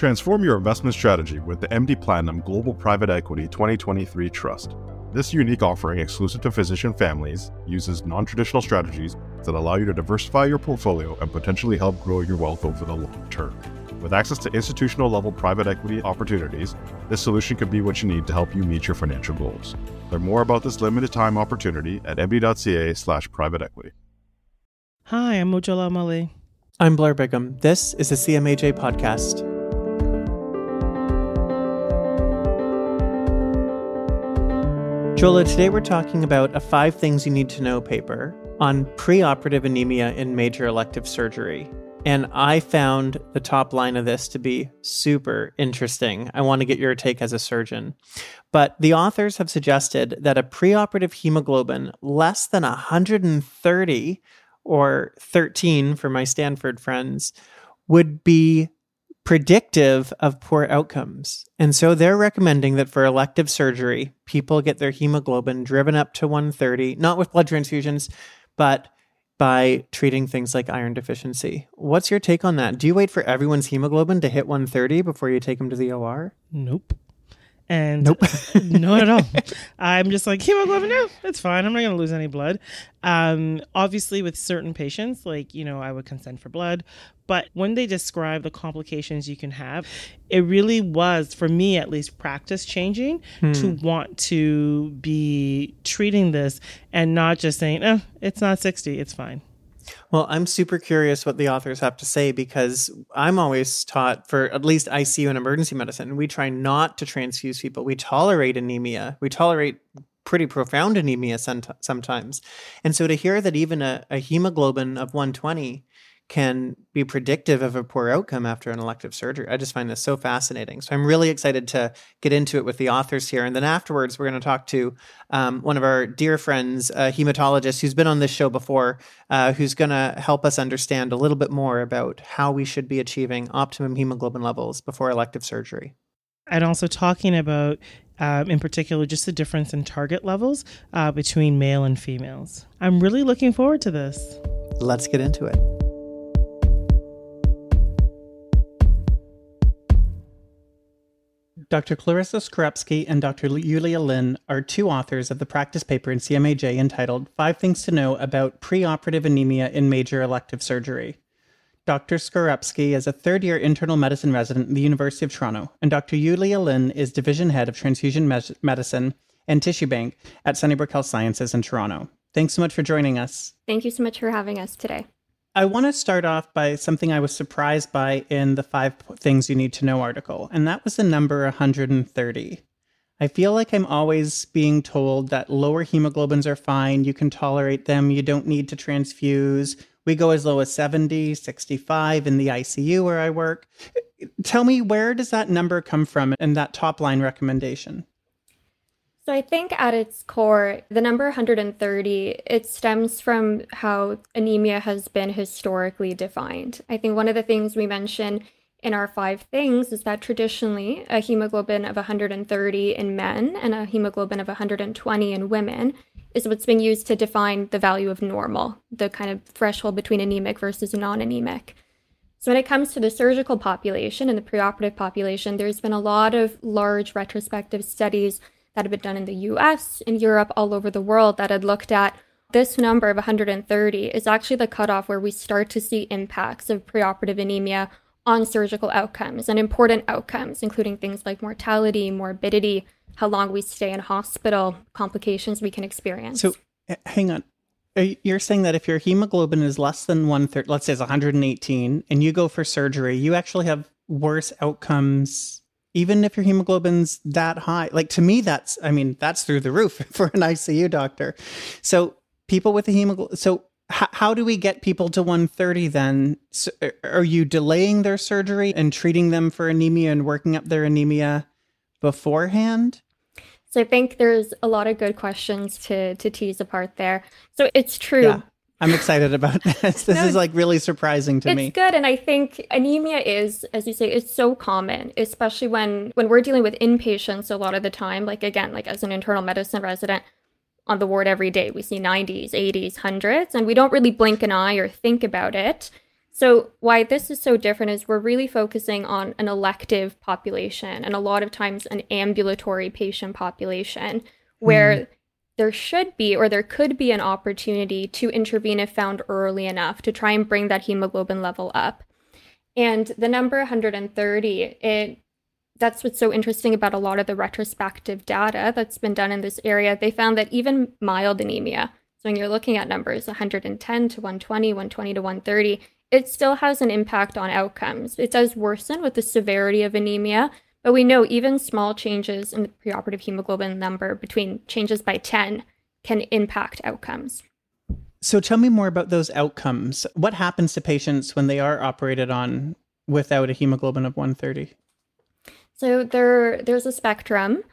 Transform your investment strategy with the MD Platinum Global Private Equity 2023 Trust. This unique offering, exclusive to physician families, uses non traditional strategies that allow you to diversify your portfolio and potentially help grow your wealth over the long term. With access to institutional level private equity opportunities, this solution could be what you need to help you meet your financial goals. Learn more about this limited time opportunity at md.ca slash private equity. Hi, I'm Mojola Omole. I'm Blair Bigham. This is the CMAJ podcast. Jola, today we're talking about a five things you need to know paper on preoperative anemia in major elective surgery. And I found the top line of this to be super interesting. I want to get your take as a surgeon. But the authors have suggested that a preoperative hemoglobin less than 130 or 13 for my Stanford friends would be predictive of poor outcomes. And so they're recommending that for elective surgery, people get their hemoglobin driven up to 130, not with blood transfusions, but by treating things like iron deficiency. What's your take on that? Do you wait for everyone's hemoglobin to hit 130 before you take them to the OR? Nope. And Nope. not at all. I'm just like hemoglobin. No, it's fine. I'm not going to lose any blood. Um, obviously, with certain patients, like you know, I would consent for blood. But when they describe the complications you can have, it really was for me at least practice changing to want to be treating this and not just saying, "Oh, it's not 60. It's fine." Well, I'm super curious what the authors have to say because I'm always taught for at least ICU and emergency medicine, we try not to transfuse people. We tolerate anemia. We tolerate pretty profound anemia sometimes. And so to hear that even a, a hemoglobin of 120 can be predictive of a poor outcome after an elective surgery. I just find this so fascinating. So I'm really excited to get into it with the authors here. And then afterwards, we're going to talk to um, one of our dear friends, a hematologist who's been on this show before, uh, who's going to help us understand a little bit more about how we should be achieving optimum hemoglobin levels before elective surgery. and also talking about, um, in particular, just the difference in target levels uh, between male and females. I'm really looking forward to this. Let's get into it. Dr. Clarissa Skorupski and Dr. Yulia Lin are two authors of the practice paper in CMAJ entitled Five Things to Know About Preoperative Anemia in Major Elective Surgery. Dr. Skorupski is a third year internal medicine resident at the University of Toronto, and Dr. Yulia Lin is division head of transfusion medicine and tissue bank at Sunnybrook Health Sciences in Toronto. Thanks so much for joining us. Thank you so much for having us today. I want to start off by something I was surprised by in the five things you need to know article, and that was the number 130. I feel like I'm always being told that lower hemoglobins are fine, you can tolerate them, you don't need to transfuse. We go as low as 70, 65 in the ICU where I work. Tell me, where does that number come from and that top line recommendation? So I think at its core, the number 130, it stems from how anemia has been historically defined. I think one of the things we mention in our five things is that traditionally a hemoglobin of 130 in men and a hemoglobin of 120 in women is what's been used to define the value of normal, the kind of threshold between anemic versus non-anemic. So when it comes to the surgical population and the preoperative population, there's been a lot of large retrospective studies that have been done in the US, in Europe, all over the world that had looked at this number of 130 is actually the cutoff where we start to see impacts of preoperative anemia on surgical outcomes and important outcomes, including things like mortality, morbidity, how long we stay in hospital, complications we can experience. So, eh, hang on. You- You're saying that if your hemoglobin is less than 130, let's say it's 118, and you go for surgery, you actually have worse outcomes, even if your hemoglobin's that high. Like to me, that's, I mean, that's through the roof for an ICU doctor. So, people with a hemoglobin, so h- how do we get people to 130 then? So, are you delaying their surgery and treating them for anemia and working up their anemia beforehand? So I think there's a lot of good questions to to tease apart there. So it's true. Yeah. I'm excited about this. This No, is like really surprising to it's me. It's good and i think anemia is as you say it's so common especially when when we're dealing with inpatients a lot of the time like again like as an internal medicine resident on the ward every day we see 90s 80s 100s and we don't really blink an eye or think about it So, why this is so different is we're really focusing on an elective population and a lot of times an ambulatory patient population where mm. There should be or there could be an opportunity to intervene if found early enough to try and bring that hemoglobin level up. And the number 130, it that's what's so interesting about a lot of the retrospective data that's been done in this area. They found that even mild anemia, so when you're looking at numbers 110 to 120, 120 to 130, it still has an impact on outcomes. It does worsen with the severity of anemia, but we know even small changes in the preoperative hemoglobin number between changes by 10 can impact outcomes. So tell me more about those outcomes. What happens to patients when they are operated on without a hemoglobin of 130? So there there's a spectrum.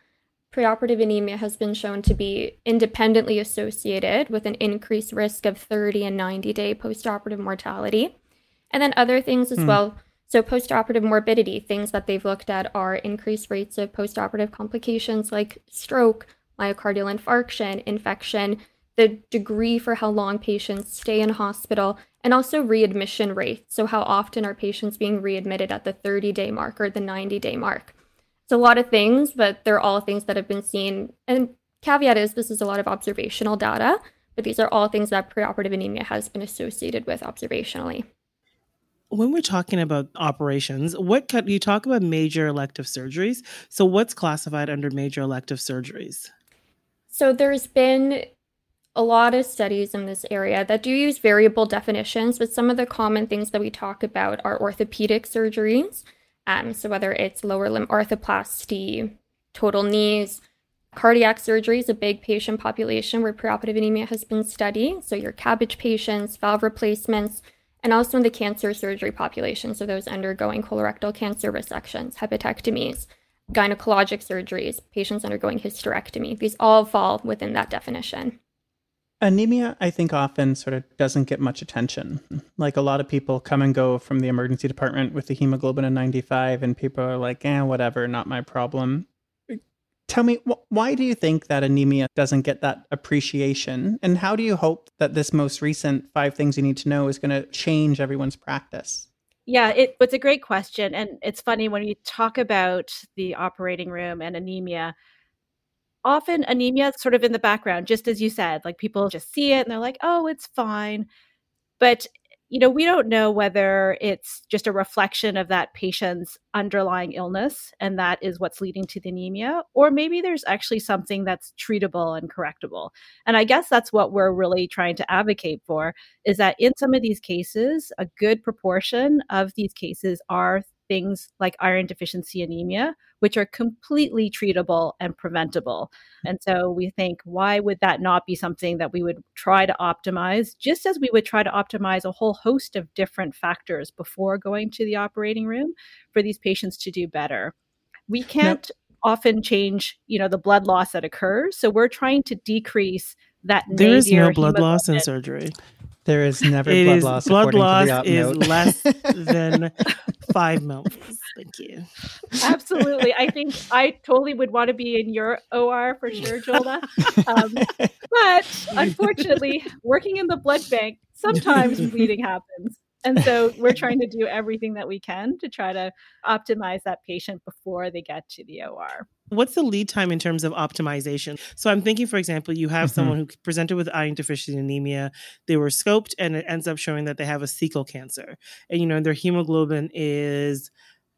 Preoperative anemia has been shown to be independently associated with an increased risk of 30 and 90 day postoperative mortality. And then other things as mm. well. So, postoperative morbidity, things that they've looked at are increased rates of postoperative complications like stroke, myocardial infarction, infection, the degree for how long patients stay in hospital, and also readmission rates. So, how often are patients being readmitted at the 30 day mark or the 90 day mark? It's a lot of things, but they're all things that have been seen. And caveat is this is a lot of observational data, but these are all things that preoperative anemia has been associated with observationally. When we're talking about operations, what you talk about major elective surgeries? So, what's classified under major elective surgeries? So, there's been a lot of studies in this area that do use variable definitions, but some of the common things that we talk about are orthopedic surgeries. Um, so whether it's lower limb arthroplasty, total knees, cardiac surgery is a big patient population where preoperative anemia has been studied. So your CABG patients, valve replacements, and also in the cancer surgery population. So those undergoing colorectal cancer resections, hepatectomies, gynecologic surgeries, patients undergoing hysterectomy. These all fall within that definition. Anemia, I think, often sort of doesn't get much attention. Like a lot of people come and go from the emergency department with a hemoglobin of 95, and people are like, eh, whatever, not my problem. Tell me, wh- why do you think that anemia doesn't get that appreciation? And how do you hope that this most recent five things you need to know is going to change everyone's practice? Yeah, it, it's a great question. And it's funny when you talk about the operating room and anemia often anemia is sort of in the background, just as you said. Like people just see it and they're like, oh, it's fine. But you know, we don't know whether it's just a reflection of that patient's underlying illness and that is what's leading to the anemia, or maybe there's actually something that's treatable and correctable. And I guess that's what we're really trying to advocate for is that in some of these cases, a good proportion of these cases are things like iron deficiency anemia, which are completely treatable and preventable. Mm. And so we think, why would that not be something that we would try to optimize, just as we would try to optimize a whole host of different factors before going to the operating room for these patients to do better? We can't. often change you know the blood loss that occurs so we're trying to decrease that there is no blood loss in surgery there is never it blood is, loss. Blood loss is less than five mils. Thank you. Absolutely. I think I totally would want to be in your OR for sure, Jola. Um, but unfortunately, working in the blood bank, sometimes bleeding happens. And so we're trying to do everything that we can to try to optimize that patient before they get to the OR. What's the lead time in terms of optimization? So I'm thinking, for example, you have mm-hmm. someone who presented with iron deficiency anemia. They were scoped, and it ends up showing that they have a cecal cancer, and you know their hemoglobin is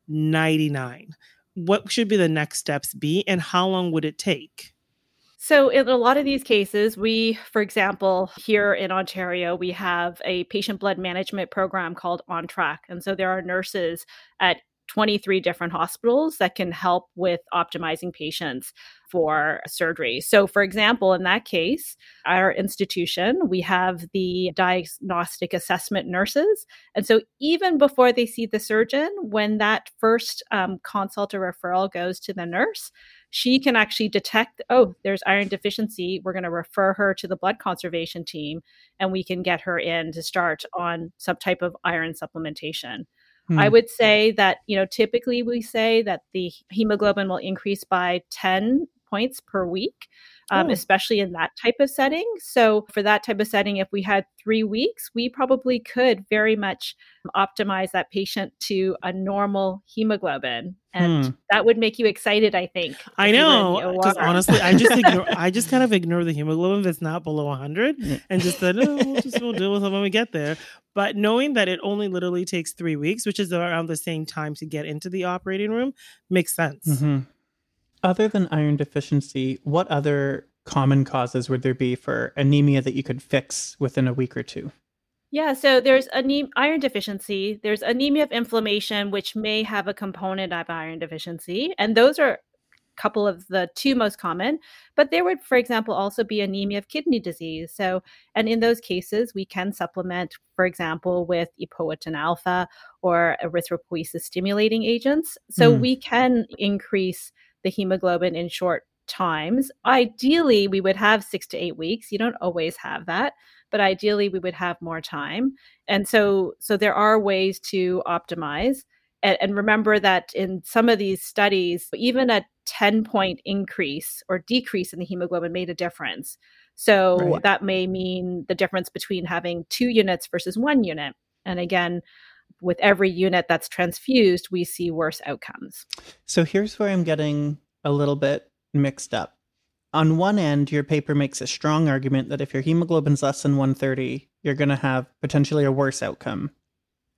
99. What should be the next steps be, and how long would it take? So, in a lot of these cases, we, for example, here in Ontario, we have a patient blood management program called ONTraC. And so there are nurses at 23 different hospitals that can help with optimizing patients for surgery. So, for example, in that case, our institution, we have the diagnostic assessment nurses. And so, even before they see the surgeon, when that first um, consult or referral goes to the nurse, she can actually detect, oh, there's iron deficiency. We're going to refer her to the blood conservation team and we can get her in to start on some type of iron supplementation. I hmm. would say that, you know, typically we say that the hemoglobin will increase by 10 points per week um, oh. especially in that type of setting. So, for that type of setting, if we had three weeks, we probably could very much optimize that patient to a normal hemoglobin. And hmm. that would make you excited, I think. I know. Because honestly, I just ignore, I just kind of ignore the hemoglobin that's not below 100 and just said, oh, we'll just we'll deal with it when we get there. But knowing that it only literally takes three weeks, which is around the same time to get into the operating room, makes sense. Mm-hmm. Other than iron deficiency, what other common causes would there be for anemia that you could fix within a week or two? Yeah, so there's anem- iron deficiency, there's anemia of inflammation, which may have a component of iron deficiency. And those are a couple of the two most common. But there would, for example, also be anemia of kidney disease. So, and in those cases, we can supplement, for example, with epoetin alpha or erythropoiesis stimulating agents. So mm. we can increase the hemoglobin in short times. Ideally, we would have six to eight weeks. You don't always have that, but ideally, we would have more time. And so, so there are ways to optimize. And, and remember that in some of these studies, even a 10 point increase or decrease in the hemoglobin made a difference. So right. that may mean the difference between having two units versus one unit. And again, with every unit that's transfused, we see worse outcomes. So here's where I'm getting a little bit mixed up. On one end, your paper makes a strong argument that if your hemoglobin's less than 130, you're going to have potentially a worse outcome.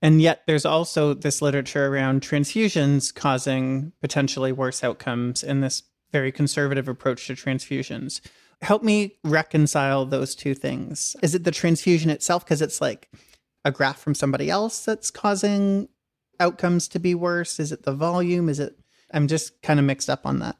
And yet, there's also this literature around transfusions causing potentially worse outcomes in this very conservative approach to transfusions. Help me reconcile those two things. Is it the transfusion itself? Because it's like a graph from somebody else that's causing outcomes to be worse? Is it the volume? Is it, I'm just kind of mixed up on that.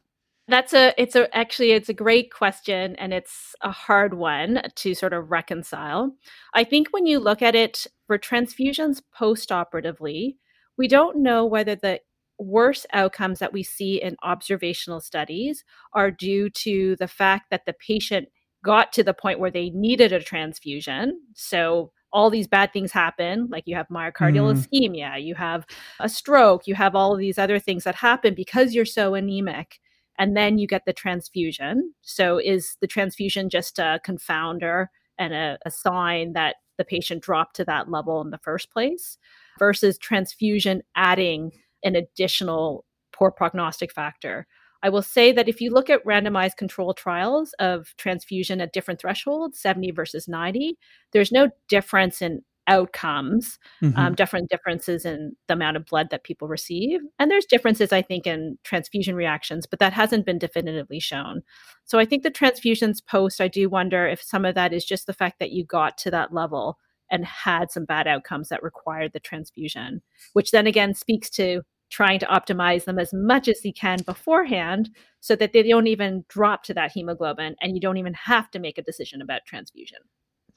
That's a it's a actually it's a great question and it's a hard one to sort of reconcile. I think when you look at it for transfusions post-operatively, we don't know whether the worse outcomes that we see in observational studies are due to the fact that the patient got to the point where they needed a transfusion. So all these bad things happen like you have myocardial mm. ischemia you have a stroke you have all of these other things that happen because you're so anemic and then you get the transfusion. So, is the transfusion just a confounder and a, a sign that the patient dropped to that level in the first place versus transfusion adding an additional poor prognostic factor? I will say that if you look at randomized control trials of transfusion at different thresholds, 70 versus 90, there's no difference in outcomes, mm-hmm. um, different differences in the amount of blood that people receive. And there's differences, I think, in transfusion reactions, but that hasn't been definitively shown. So I think the transfusions post, I do wonder if some of that is just the fact that you got to that level and had some bad outcomes that required the transfusion, which then again speaks to trying to optimize them as much as you can beforehand so that they don't even drop to that hemoglobin and you don't even have to make a decision about transfusion.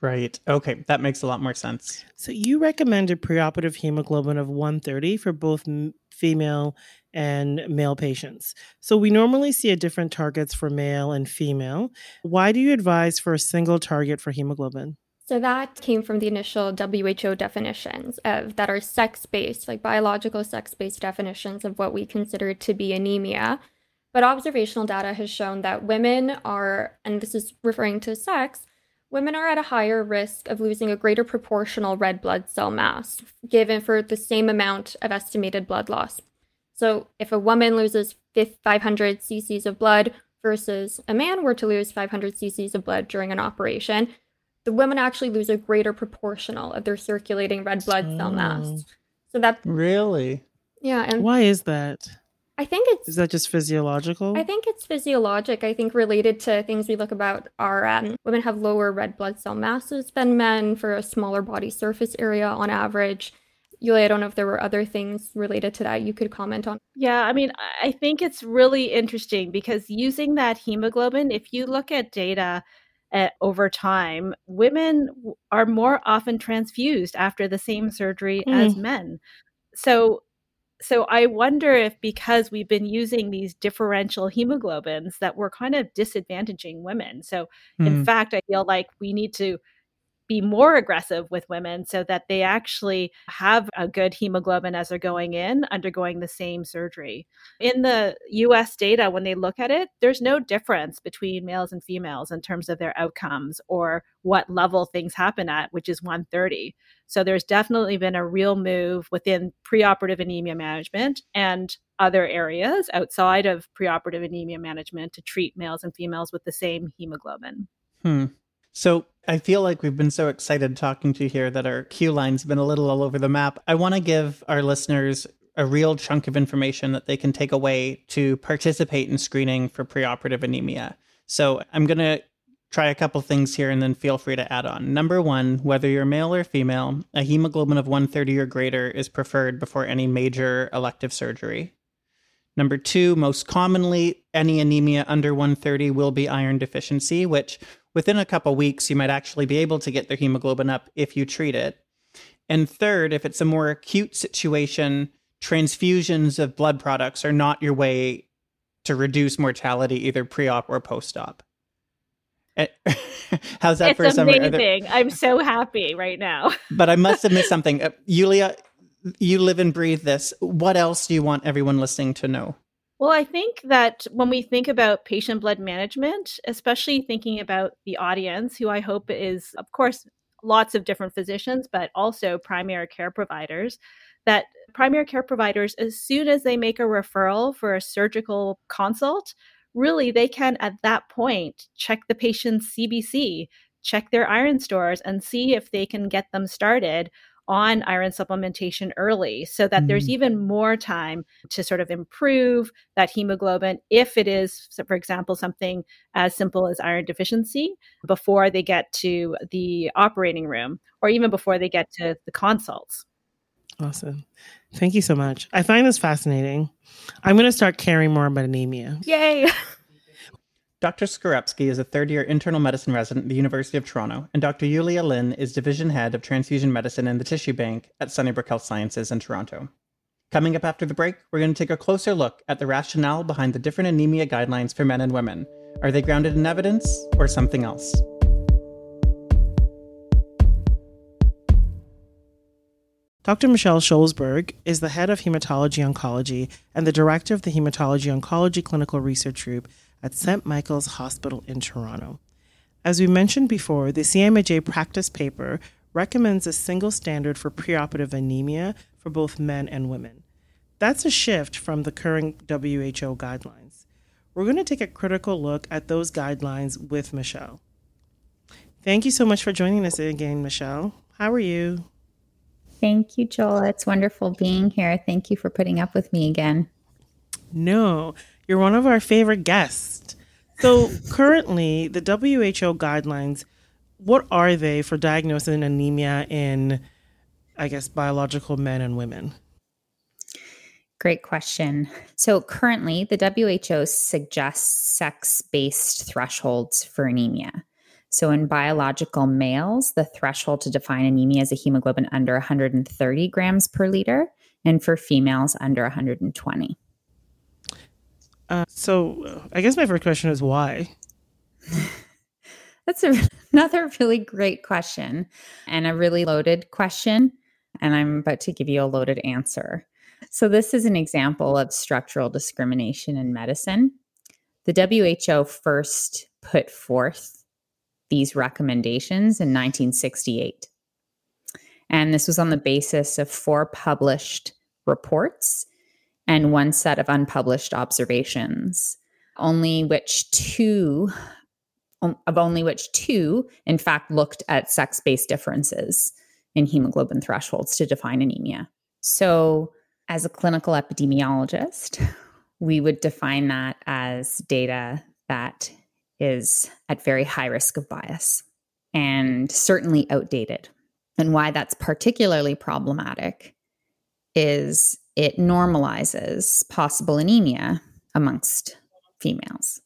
Right. Okay. That makes a lot more sense. So you recommended preoperative hemoglobin of 130 for both female and male patients. So we normally see a different targets for male and female. Why do you advise for a single target for hemoglobin? So that came from the initial WHO definitions of that are sex-based, like biological sex-based definitions of what we consider to be anemia. But observational data has shown that women are, and this is referring to sex, women are at a higher risk of losing a greater proportional red blood cell mass given for the same amount of estimated blood loss. So, if a woman loses 500 cc's of blood versus a man were to lose 500 cc's of blood during an operation, the women actually lose a greater proportional of their circulating red blood cell mass. So that really, yeah. And why is that? I think it's is that just physiological? I think it's physiologic. I think related to things we look about are um, women have lower red blood cell masses than men for a smaller body surface area on average. Yulia, I don't know if there were other things related to that you could comment on. Yeah, I mean, I think it's really interesting because using that hemoglobin, if you look at data over time, women are more often transfused after the same surgery mm. as men. So so I wonder if because we've been using these differential hemoglobins that we're kind of disadvantaging women. So in hmm. fact, I feel like we need to be more aggressive with women so that they actually have a good hemoglobin as they're going in, undergoing the same surgery. In the US data, when they look at it, there's no difference between males and females in terms of their outcomes or what level things happen at, which is 130. So there's definitely been a real move within preoperative anemia management and other areas outside of preoperative anemia management to treat males and females with the same hemoglobin. Hmm. So I feel like we've been so excited talking to you here that our cue line's been a little all over the map. I want to give our listeners a real chunk of information that they can take away to participate in screening for preoperative anemia. So I'm going to try a couple things here and then feel free to add on. Number one, whether you're male or female, a hemoglobin of 130 or greater is preferred before any major elective surgery. Number two, most commonly, any anemia under 130 will be iron deficiency, which within a couple weeks, you might actually be able to get their hemoglobin up if you treat it. And third, if it's a more acute situation, transfusions of blood products are not your way to reduce mortality either pre-op or post-op. Eh, how's that it's for a summary? amazing. There... I'm so happy right now. but I must have missed something. Uh, Yulia, you live and breathe this. What else do you want everyone listening to know? Well, I think that when we think about patient blood management, especially thinking about the audience, who I hope is, of course, lots of different physicians, but also primary care providers, that primary care providers, as soon as they make a referral for a surgical consult, really they can at that point check the patient's CBC, check their iron stores, and see if they can get them started on iron supplementation early so that mm. there's even more time to sort of improve that hemoglobin if it is for example something as simple as iron deficiency before they get to the operating room or even before they get to the consults. Awesome. Thank you so much. I find this fascinating. I'm going to start caring more about anemia. Yay Dr. Skorupski is a third year internal medicine resident at the University of Toronto, and Dr. Yulia Lin is division head of transfusion medicine in the tissue bank at Sunnybrook Health Sciences in Toronto. Coming up after the break, we're going to take a closer look at the rationale behind the different anemia guidelines for men and women. Are they grounded in evidence or something else? Dr. Michelle Sholzberg is the head of hematology oncology and the director of the Hematology Oncology Clinical Research Group at St. Michael's Hospital in Toronto. As we mentioned before, the CMAJ practice paper recommends a single standard for preoperative anemia for both men and women. That's a shift from the current WHO guidelines. We're going to take a critical look at those guidelines with Michelle. Thank you so much for joining us again, Michelle. How are you? Thank you, Joel. It's wonderful being here. Thank you for putting up with me again. No, you're one of our favorite guests. So, currently, the WHO guidelines, what are they for diagnosing anemia in, I guess, biological men and women? Great question. So, currently, the WHO suggests sex based thresholds for anemia. So, in biological males, the threshold to define anemia is a hemoglobin under 130 grams per liter, and for females, under 120. Uh, so I guess my first question is why? That's a, another really great question and a really loaded question. And I'm about to give you a loaded answer. So, this is an example of structural discrimination in medicine. The WHO first put forth these recommendations in 1968. And this was on the basis of four published reports and one set of unpublished observations, only which two of only which two, in fact, looked at sex based differences in hemoglobin thresholds to define anemia. So, as a clinical epidemiologist, we would define that as data that is at very high risk of bias and certainly outdated. And why that's particularly problematic is it normalizes possible anemia amongst females.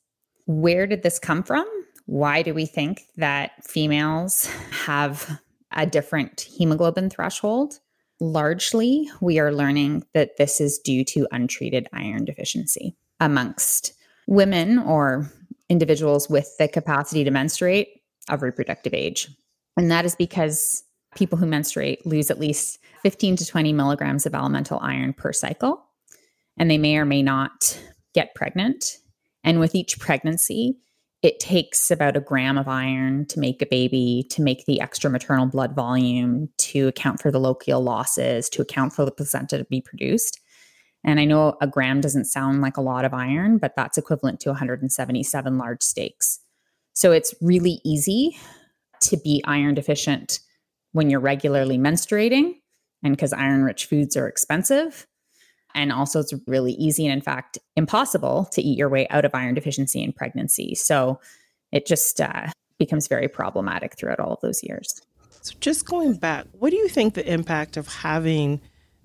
Where did this come from? Why do we think that females have a different hemoglobin threshold? Largely, we are learning that this is due to untreated iron deficiency amongst women or individuals with the capacity to menstruate of reproductive age And that is because people who menstruate lose at least 15 to 20 milligrams of elemental iron per cycle, and they may or may not get pregnant. And with each pregnancy, it takes about a gram of iron to make a baby, to make the extra maternal blood volume, to account for the lochial losses, to account for the placenta to be produced. And I know a gram doesn't sound like a lot of iron, but that's equivalent to 177 large steaks. So it's really easy to be iron deficient when you're regularly menstruating and because iron rich foods are expensive. And also, it's really easy and, in fact, impossible to eat your way out of iron deficiency in pregnancy. So it just uh, becomes very problematic throughout all of those years. So, just going back, what do you think the impact of having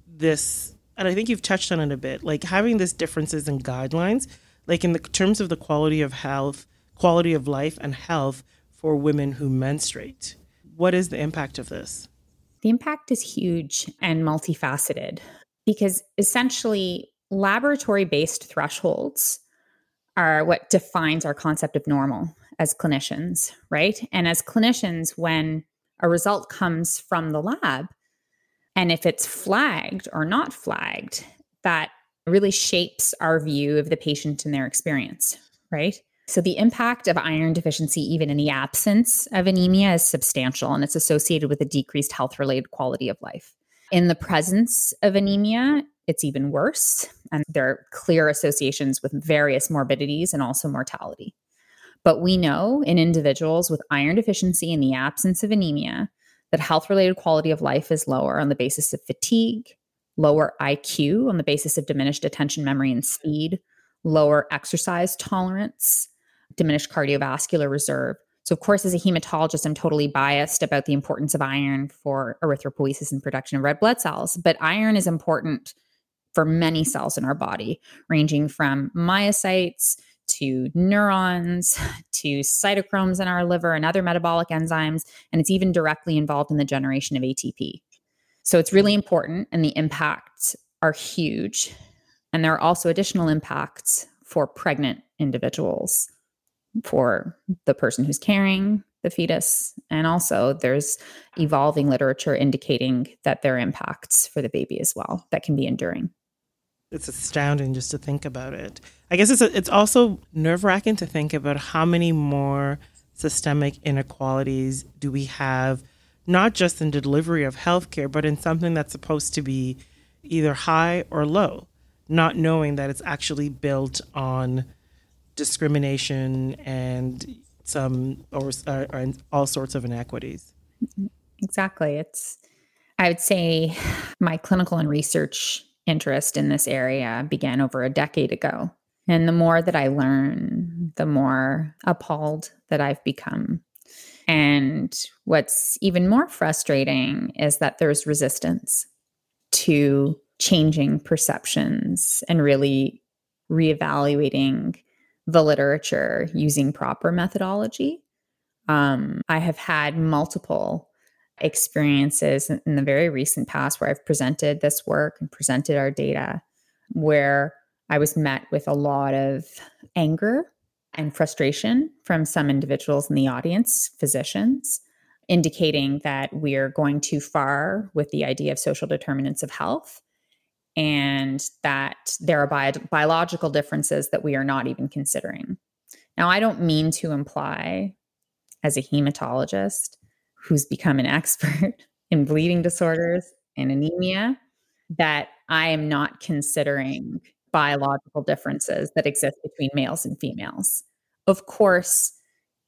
this, and I think you've touched on it a bit, like having this differences in guidelines, like in the terms of the quality of health, quality of life, and health for women who menstruate? What is the impact of this? The impact is huge and multifaceted because essentially laboratory based thresholds are what defines our concept of normal as clinicians, right? And as clinicians, when a result comes from the lab, and if it's flagged or not flagged, that really shapes our view of the patient and their experience, right? So, the impact of iron deficiency, even in the absence of anemia, is substantial and it's associated with a decreased health related quality of life. In the presence of anemia, it's even worse. And there are clear associations with various morbidities and also mortality. But we know in individuals with iron deficiency in the absence of anemia that health related quality of life is lower on the basis of fatigue, lower IQ on the basis of diminished attention, memory, and speed, lower exercise tolerance, diminished cardiovascular reserve, so, of course, as a hematologist, I'm totally biased about the importance of iron for erythropoiesis and production of red blood cells. But iron is important for many cells in our body, ranging from myocytes to neurons to cytochromes in our liver and other metabolic enzymes. And it's even directly involved in the generation of ATP. So, it's really important, and the impacts are huge. And there are also additional impacts for pregnant individuals for the person who's carrying the fetus. And also, there's evolving literature indicating that there are impacts for the baby as well that can be enduring. It's astounding just to think about it. I guess it's a, it's also nerve wracking to think about how many more systemic inequalities do we have, not just in the delivery of healthcare, but in something that's supposed to be either high or low, not knowing that it's actually built on discrimination and some or, uh, or all sorts of inequities. Exactly. It's I would say my clinical and research interest in this area began over a decade ago. And the more that I learn, the more appalled that I've become. And what's even more frustrating is that there's resistance to changing perceptions and really reevaluating the literature using proper methodology. Um, I have had multiple experiences in the very recent past where I've presented this work and presented our data where I was met with a lot of anger and frustration from some individuals in the audience, physicians, indicating that we're going too far with the idea of social determinants of health and that there are bio- biological differences that we are not even considering. Now, I don't mean to imply, as a hematologist who's become an expert in bleeding disorders and anemia, that I am not considering biological differences that exist between males and females. Of course,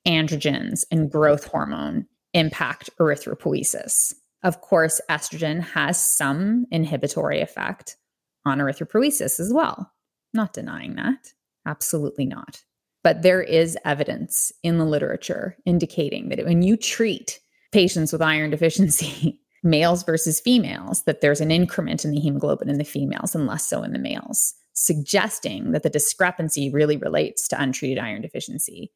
androgens and growth hormone impact erythropoiesis. Of course, estrogen has some inhibitory effect on erythropoiesis as well. Not denying that. Absolutely not. But there is evidence in the literature indicating that when you treat patients with iron deficiency, males versus females, that there's an increment in the hemoglobin in the females and less so in the males, suggesting that the discrepancy really relates to untreated iron deficiency.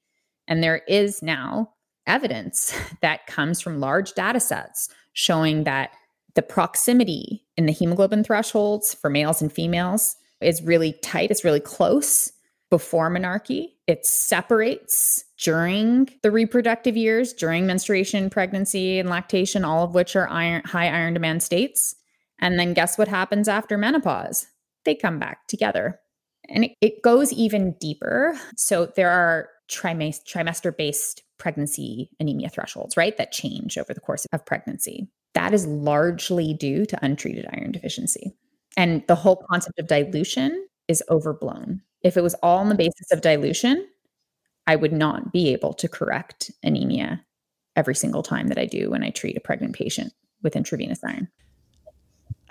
And there is now evidence that comes from large data sets showing that the proximity in the hemoglobin thresholds for males and females is really tight, it's really close before menarche. It separates during the reproductive years, during menstruation, pregnancy, and lactation, all of which are iron, high iron demand states. And then guess what happens after menopause? They come back together. And it, it goes even deeper. So there are trimester based pregnancy anemia thresholds, right? That change over the course of pregnancy. That is largely due to untreated iron deficiency. And the whole concept of dilution is overblown. If it was all on the basis of dilution, I would not be able to correct anemia every single time that I do when I treat a pregnant patient with intravenous iron.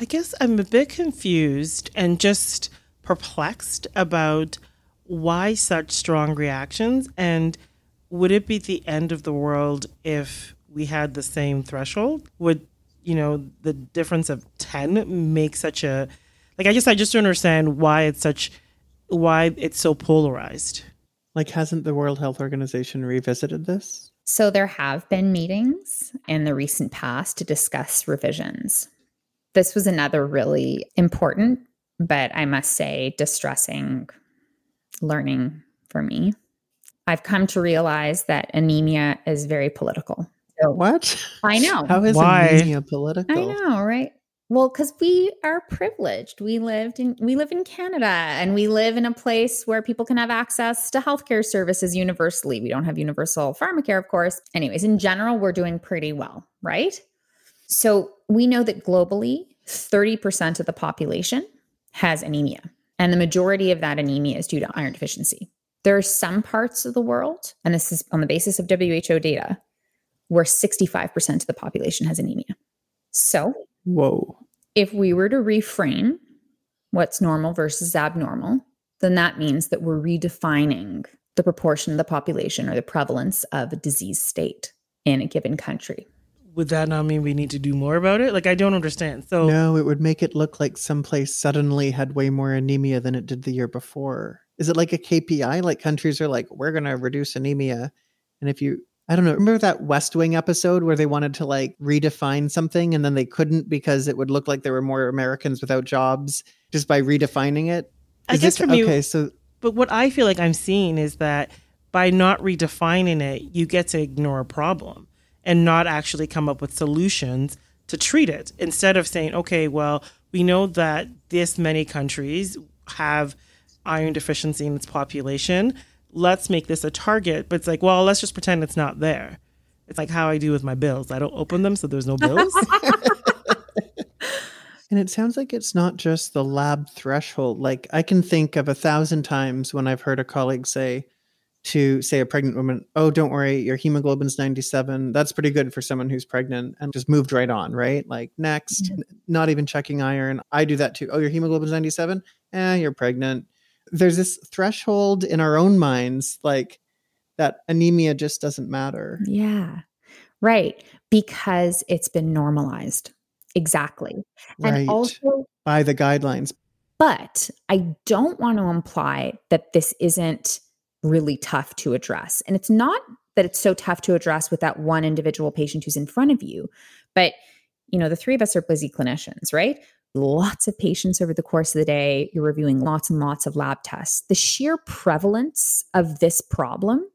I guess I'm a bit confused and just perplexed about why such strong reactions and would it be the end of the world if we had the same threshold? Would you know the difference of 10 make such a like I guess I just don't understand why it's such why it's so polarized. Like hasn't the World Health Organization revisited this? So there have been meetings in the recent past to discuss revisions. This was another really important, but I must say distressing learning for me. I've come to realize that anemia is very political. So, what? I know. How is Why? anemia political? I know, right? Well, because we are privileged. We lived in we live in Canada and we live in a place where people can have access to healthcare services universally. We don't have universal pharmacare, of course. Anyways, in general, we're doing pretty well, right? So we know that globally, 30% of the population has anemia. And the majority of that anemia is due to iron deficiency. There are some parts of the world, and this is on the basis of WHO data, where 65% of the population has anemia. So, whoa. If we were to reframe what's normal versus abnormal, then that means that we're redefining the proportion of the population or the prevalence of a disease state in a given country would that not mean we need to do more about it? Like, I don't understand. So, no, it would make it look like someplace suddenly had way more anemia than it did the year before. Is it like a KPI? Like, countries are like, we're going to reduce anemia. And if you, I don't know, remember that West Wing episode where they wanted to like redefine something and then they couldn't because it would look like there were more Americans without jobs just by redefining it? Is I guess it, for me, okay, so. But what I feel like I'm seeing is that by not redefining it, you get to ignore a problem and not actually come up with solutions to treat it instead of saying, okay, well, we know that this many countries have iron deficiency in its population. Let's make this a target. But it's like, well, let's just pretend it's not there. It's like how I do with my bills. I don't open them, so there's no bills. and it sounds like it's not just the lab threshold. Like I can think of a thousand times when I've heard a colleague say, to say a pregnant woman, oh, don't worry, your hemoglobin's 97. That's pretty good for someone who's pregnant and just moved right on, right? Like next, mm-hmm. not even checking iron. I do that too. Oh, your hemoglobin's 97? Eh, you're pregnant. There's this threshold in our own minds, like that anemia just doesn't matter. Yeah. Right. Because it's been normalized. Exactly. Right. And also by the guidelines. But I don't want to imply that this isn't really tough to address. And it's not that it's so tough to address with that one individual patient who's in front of you, but you know, the three of us are busy clinicians, right? Lots of patients over the course of the day, you're reviewing lots and lots of lab tests. The sheer prevalence of this problem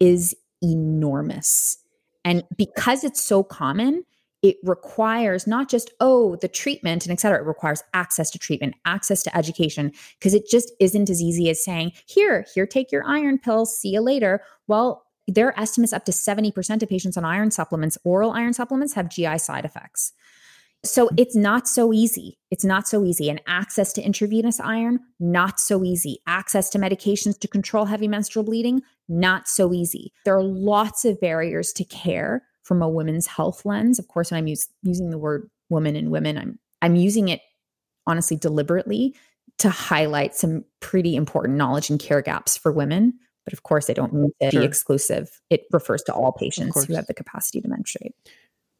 is enormous. And because it's so common, it requires not just oh the treatment and et cetera it requires access to treatment access to education because it just isn't as easy as saying here here take your iron pills see you later well there are estimates up to 70% of patients on iron supplements oral iron supplements have gi side effects so it's not so easy it's not so easy and access to intravenous iron not so easy access to medications to control heavy menstrual bleeding not so easy there are lots of barriers to care from a women's health lens. Of course, when I'm use, using the word woman and women, I'm I'm using it honestly deliberately to highlight some pretty important knowledge and care gaps for women. But of course, I don't mean to sure. be exclusive. It refers to all patients who have the capacity to menstruate.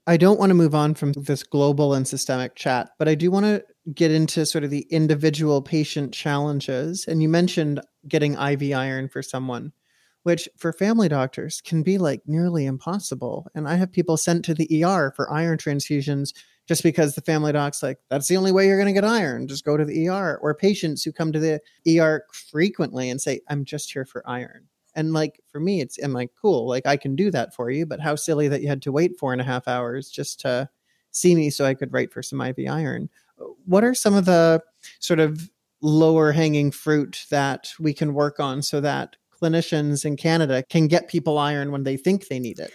I don't want to move on from this global and systemic chat, but I do want to get into sort of the individual patient challenges. And you mentioned getting IV iron for someone which for family doctors can be like nearly impossible. And I have people sent to the ER for iron transfusions just because the family doc's like, that's the only way you're going to get iron. Just go to the ER. Or patients who come to the ER frequently and say, I'm just here for iron. And like for me, it's I'm like, cool, like I can do that for you, but how silly that you had to wait four and a half hours just to see me so I could write for some IV iron. What are some of the sort of lower hanging fruit that we can work on so that clinicians in Canada can get people iron when they think they need it?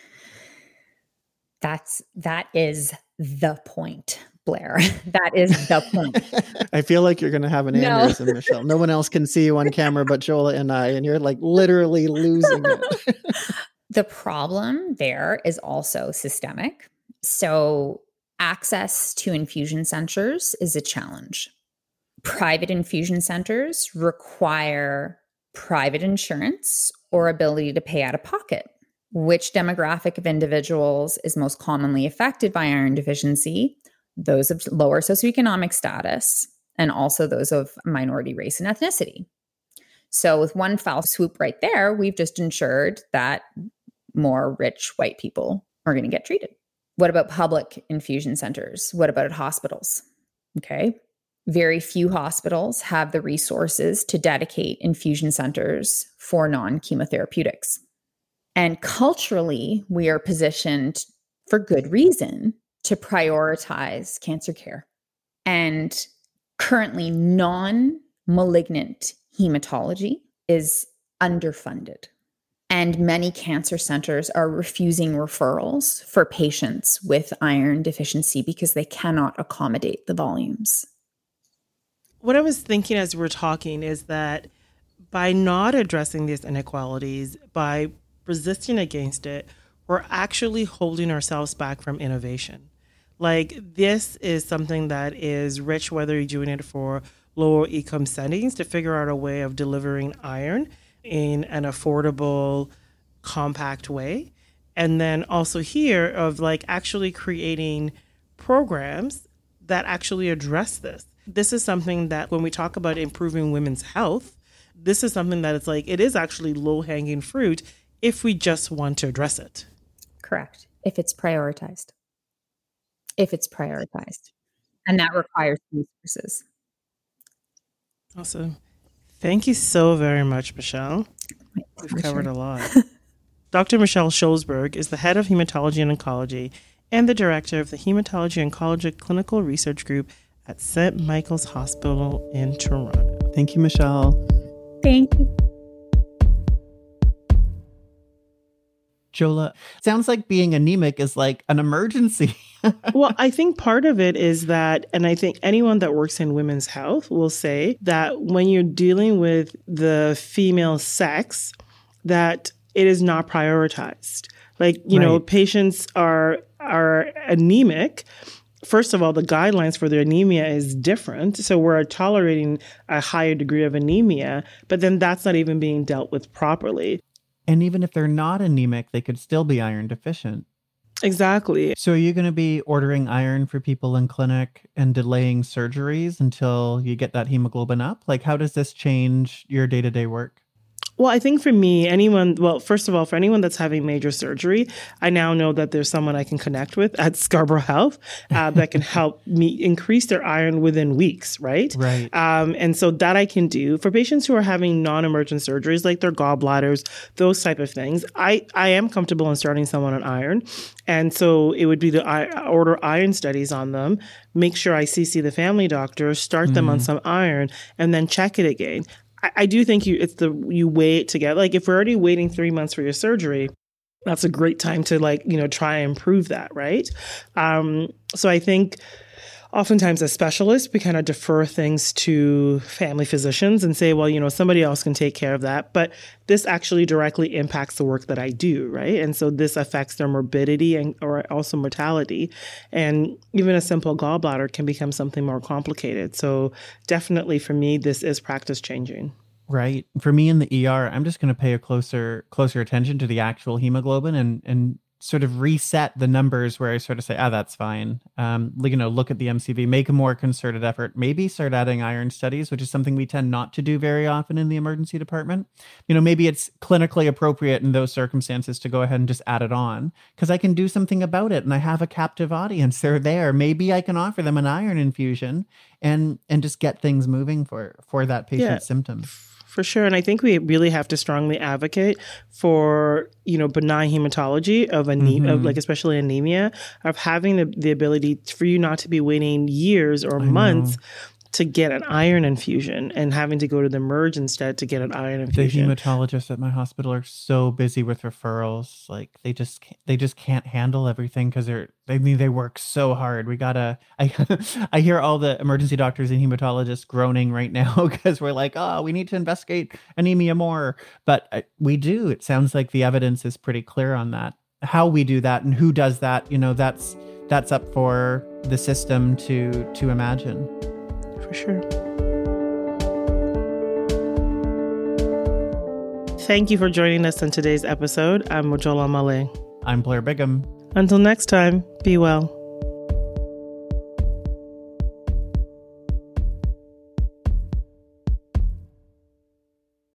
That's that is the point. Blair. That is the point. I feel like you're going to have an aneurysm, no. Michelle. No one else can see you on camera but Jola and I, and you're like literally losing it. the problem there is also systemic. So, access to infusion centers is a challenge. Private infusion centers require private insurance or ability to pay out of pocket. Which demographic of individuals is most commonly affected by iron deficiency? Those of lower socioeconomic status, and also those of minority race and ethnicity. So, with one foul swoop right there, we've just ensured that more rich white people are going to get treated. What about public infusion centers? What about hospitals? Okay. Very few hospitals have the resources to dedicate infusion centers for non chemotherapeutics. And culturally, we are positioned for good reason to prioritize cancer care. And currently, non malignant hematology is underfunded. And many cancer centers are refusing referrals for patients with iron deficiency because they cannot accommodate the volumes. What I was thinking as we are talking is that by not addressing these inequalities, by resisting against it, we're actually holding ourselves back from innovation. Like this is something that is rich, whether you're doing it for lower income settings to figure out a way of delivering iron in an affordable, compact way. And then also here of like actually creating programs that actually address this. This is something that when we talk about improving women's health, this is something that it's like it is actually low hanging fruit if we just want to address it. Correct. If it's prioritized if it's prioritized. And that requires resources. Awesome. Thank you so very much, Michelle. We've covered a lot. Dr. Michelle Sholzberg is the head of hematology and oncology and the director of the Hematology Oncology Clinical Research Group at St. Michael's Hospital in Toronto. Thank you, Michelle. Thank you. Jola, sounds like being anemic is like an emergency. well, I think part of it is that, and I think anyone that works in women's health will say that when you're dealing with the female sex, that it is not prioritized. Like, you right. know, patients are are anemic. First of all, the guidelines for their anemia is different. So we're tolerating a higher degree of anemia, but then that's not even being dealt with properly. And even if they're not anemic, they could still be iron deficient. Exactly. So are you going to be ordering iron for people in clinic and delaying surgeries until you get that hemoglobin up? Like how does this change your day-to-day work? Well, I think for me, anyone, well, first of all, for anyone that's having major surgery, I now know that there's someone I can connect with at Scarborough Health uh, that can help me increase their iron within weeks, right? Right. Um, and so that I can do for patients who are having non-emergent surgeries, like their gallbladders, those type of things. I I am comfortable in starting someone on iron, and so it would be to order iron studies on them, make sure I CC the family doctor, start them on mm. some iron, and then check it again. I, I do think you it's the you wait it together. Like if we're already waiting three months for your surgery, that's a great time to like you know try and improve that, right? Um, so I think oftentimes as specialists, we kind of defer things to family physicians and say, well, you know, somebody else can take care of that. But this actually directly impacts the work that I do, right? And so this affects their morbidity and or also mortality. And even a simple gallbladder can become something more complicated. So definitely for me, this is practice changing. Right. For me in the ER, I'm just going to pay a closer closer attention to the actual hemoglobin and and sort of reset the numbers where I sort of say, ah, that's fine. Um, you know, look at the MCV, make a more concerted effort, maybe start adding iron studies, which is something we tend not to do very often in the emergency department. You know, maybe it's clinically appropriate in those circumstances to go ahead and just add it on because I can do something about it and I have a captive audience. They're there. Maybe I can offer them an iron infusion and and just get things moving for for that patient's yeah. symptoms for sure. And I think we really have to strongly advocate for, you know, benign hematology of anemia, mm-hmm. of like especially anemia, of having the, the ability for you not to be waiting years or I months know to get an iron infusion and having to go to the merge instead to get an iron infusion. The hematologists at my hospital are so busy with referrals, like they just can't, they just can't handle everything because they're I mean they work so hard. We gotta I I hear all the emergency doctors and hematologists groaning right now because we're like, oh, we need to investigate anemia more, but uh, we do. It sounds like the evidence is pretty clear on that. How we do that and who does that, you know, that's that's up for the system to to imagine for sure. Thank you for joining us on today's episode. I'm Mojola Omole. I'm Blair Bigham. Until next time, be well.